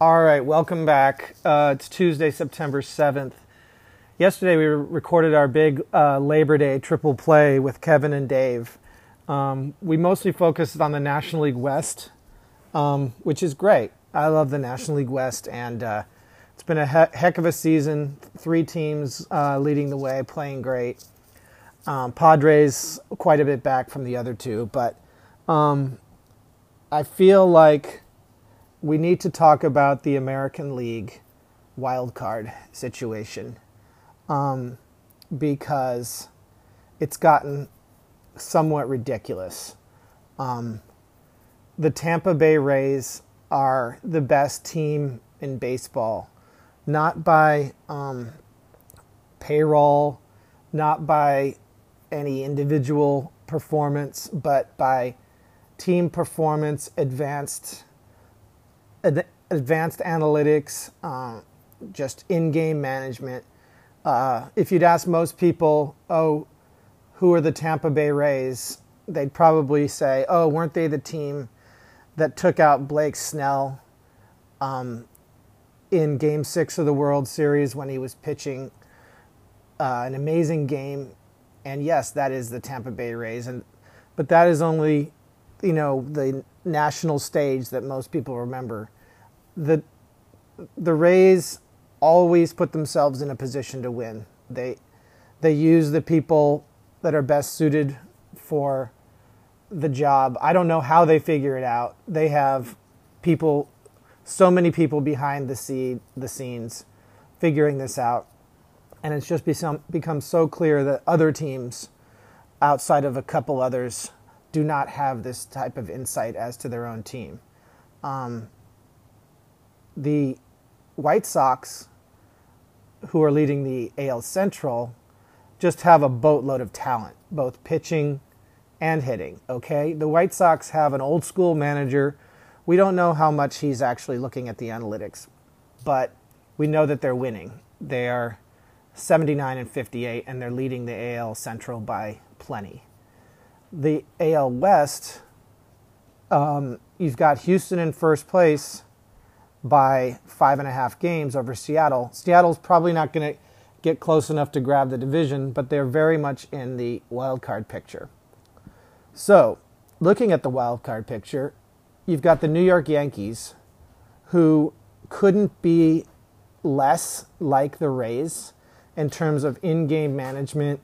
All right, welcome back. Uh, it's Tuesday, September 7th. Yesterday, we recorded our big uh, Labor Day triple play with Kevin and Dave. Um, we mostly focused on the National League West, um, which is great. I love the National League West, and uh, it's been a he- heck of a season. Three teams uh, leading the way, playing great. Um, Padres quite a bit back from the other two, but um, I feel like we need to talk about the American League wild card situation um, because it's gotten somewhat ridiculous. Um, the Tampa Bay Rays are the best team in baseball, not by um, payroll, not by any individual performance, but by team performance, advanced ad- advanced analytics, uh, just in-game management. Uh, if you'd ask most people, oh, who are the Tampa Bay Rays? They'd probably say, oh, weren't they the team that took out Blake Snell um, in Game Six of the World Series when he was pitching uh, an amazing game? And yes, that is the Tampa Bay Rays, and but that is only, you know, the national stage that most people remember. The the Rays always put themselves in a position to win. They they use the people that are best suited for the job. I don't know how they figure it out. They have people so many people behind the scene, the scenes figuring this out. And it's just become become so clear that other teams outside of a couple others do not have this type of insight as to their own team. Um, the White Sox, who are leading the AL Central, just have a boatload of talent, both pitching and hitting. Okay, the White Sox have an old school manager. We don't know how much he's actually looking at the analytics, but we know that they're winning. They are 79 and 58, and they're leading the AL Central by plenty. The AL West, um, you've got Houston in first place by five and a half games over Seattle. Seattle's probably not going to get close enough to grab the division, but they're very much in the wild card picture. So, looking at the wild card picture, you've got the New York Yankees, who couldn't be less like the Rays in terms of in-game management,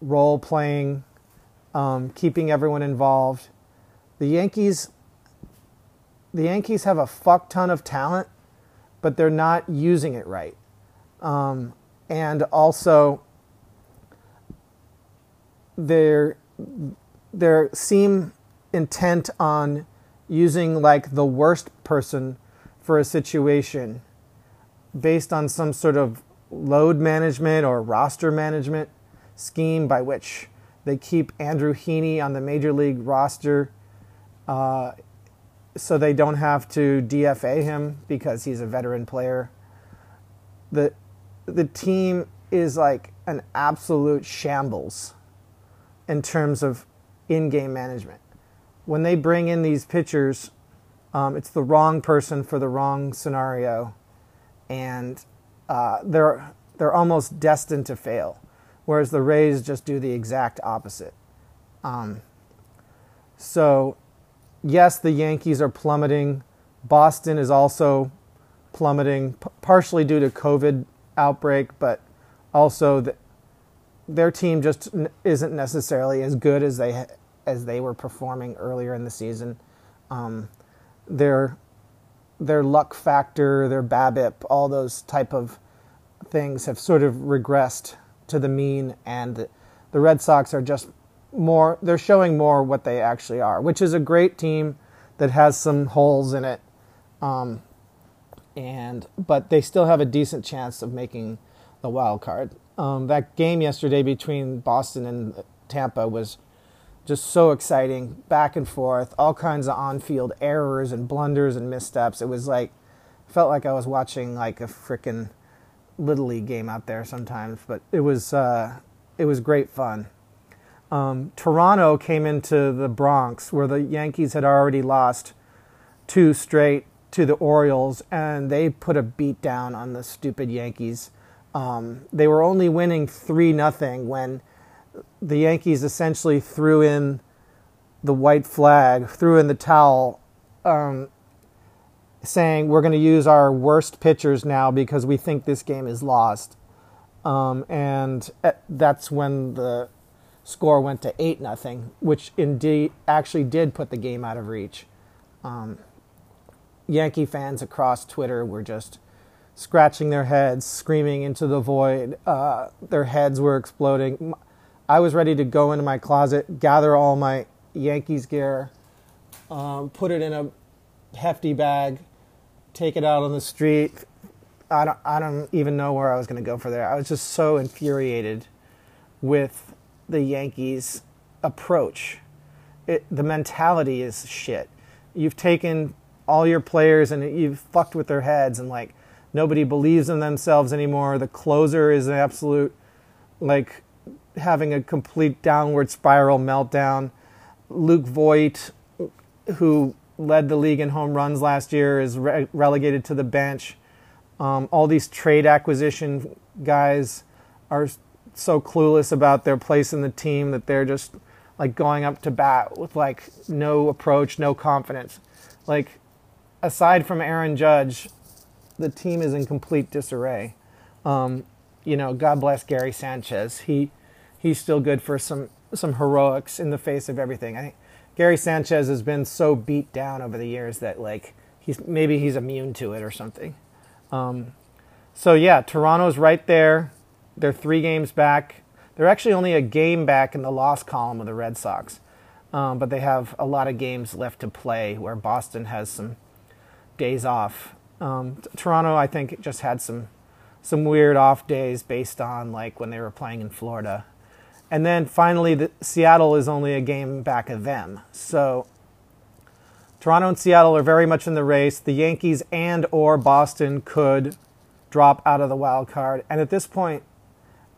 role playing, um, keeping everyone involved. The Yankees the Yankees have a fuck ton of talent, but they're not using it right. Um, and also, they're they seem intent on using like the worst person for a situation based on some sort of load management or roster management scheme by which they keep Andrew Heaney on the major league roster uh, so they don't have to DFA him because he's a veteran player. The the team is like an absolute shambles in terms of in-game management. When they bring in these pitchers, um, it's the wrong person for the wrong scenario, and uh, they're they're almost destined to fail. Whereas the Rays just do the exact opposite. Um, so yes, the Yankees are plummeting. Boston is also plummeting, p- partially due to COVID outbreak, but also the, their team just n- isn't necessarily as good as they as they were performing earlier in the season. Um, their their luck factor, their BABIP, all those type of things have sort of regressed to the mean, and the, the Red Sox are just more they're showing more what they actually are, which is a great team that has some holes in it. Um, and but they still have a decent chance of making the wild card. Um, that game yesterday between Boston and Tampa was just so exciting, back and forth, all kinds of on-field errors and blunders and missteps. It was like felt like I was watching like a freaking little league game out there sometimes, but it was uh, it was great fun um, Toronto came into the Bronx where the Yankees had already lost two straight to the Orioles, and they put a beat down on the stupid Yankees. Um, they were only winning three nothing when the Yankees essentially threw in the white flag, threw in the towel, um, saying we're going to use our worst pitchers now because we think this game is lost. Um, and uh, that's when the score went to eight nothing, which indeed actually did put the game out of reach. Um, Yankee fans across Twitter were just scratching their heads, screaming into the void. Uh, their heads were exploding. I was ready to go into my closet, gather all my Yankees gear, um, put it in a hefty bag, take it out on the street. I don't, I don't even know where I was going to go for there. I was just so infuriated with the Yankees' approach. It, the mentality is shit. You've taken all your players and you've fucked with their heads and like nobody believes in themselves anymore. The closer is an absolute like having a complete downward spiral meltdown. Luke Voit, who led the league in home runs last year, is re- relegated to the bench. Um, all these trade acquisition guys are so clueless about their place in the team that they're just like going up to bat with like no approach, no confidence. Like aside from Aaron Judge, the team is in complete disarray. Um, you know, God bless Gary Sanchez. He he's still good for some some heroics in the face of everything. I think Gary Sanchez has been so beat down over the years that like he's maybe he's immune to it or something. Um, so yeah, Toronto's right there. They're three games back. They're actually only a game back in the loss column of the Red Sox, um, but they have a lot of games left to play. Where Boston has some days off. Um, Toronto, I think, just had some some weird off days based on like when they were playing in Florida, and then finally, the, Seattle is only a game back of them. So Toronto and Seattle are very much in the race. The Yankees and or Boston could drop out of the wild card, and at this point,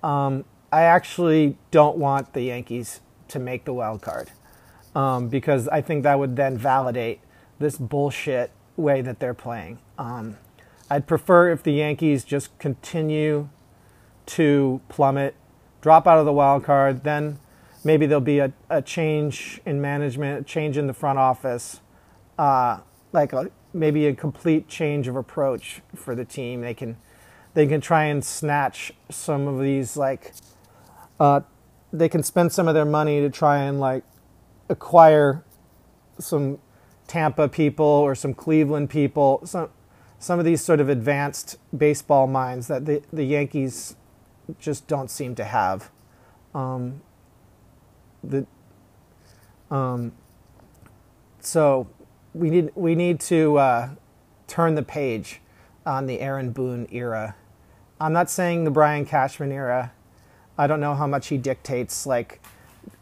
um, I actually don't want the Yankees to make the wild card um, because I think that would then validate this bullshit way that they're playing. Um, I'd prefer if the Yankees just continue to plummet, drop out of the wild card, then maybe there'll be a, a change in management, a change in the front office, uh, like a, maybe a complete change of approach for the team. They can they can try and snatch some of these like uh, they can spend some of their money to try and like acquire some Tampa people or some Cleveland people, some some of these sort of advanced baseball minds that the, the Yankees just don't seem to have. Um, the um, so we need we need to uh, turn the page on the Aaron Boone era I'm not saying the Brian Cashman era. I don't know how much he dictates like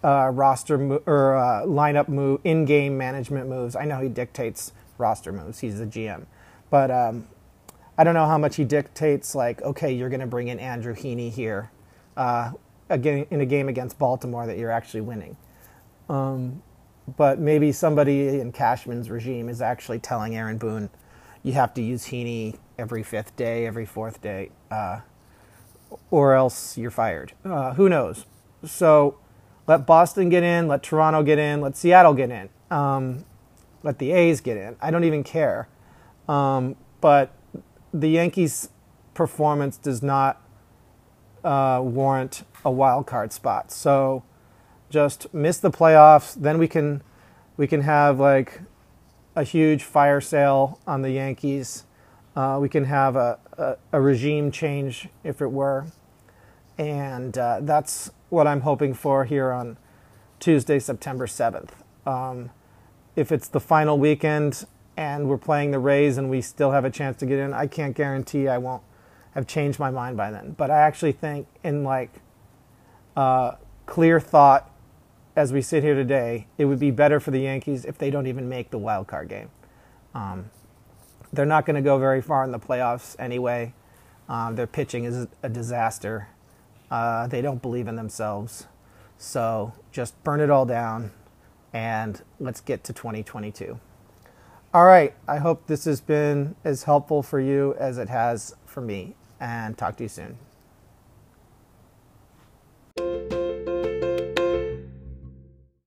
uh, roster mo- or uh, lineup move, in-game management moves. I know he dictates roster moves. He's the GM, but um, I don't know how much he dictates. Like, okay, you're going to bring in Andrew Heaney here, uh, again in a game against Baltimore that you're actually winning. Um, but maybe somebody in Cashman's regime is actually telling Aaron Boone, you have to use Heaney every fifth day, every fourth day, uh, or else you're fired. Uh, who knows? So let Boston get in, let Toronto get in, let Seattle get in, um, let the A's get in. I don't even care. Um, but the Yankees' performance does not uh, warrant a wild card spot. So just miss the playoffs. Then we can we can have like a huge fire sale on the Yankees. Uh, we can have a, a, a, regime change if it were. And uh, that's what I'm hoping for here on Tuesday, September 7th. Um, if it's the final weekend and we're playing the Rays and we still have a chance to get in, I can't guarantee I won't have changed my mind by then. But I actually think, in like uh, clear thought, as we sit here today, it would be better for the Yankees if they don't even make the wild card game. Um, they're not going to go very far in the playoffs anyway. Um, their pitching is a disaster. Uh, they don't believe in themselves. So just burn it all down and let's get to 2022. All right. I hope this has been as helpful for you as it has for me. And talk to you soon.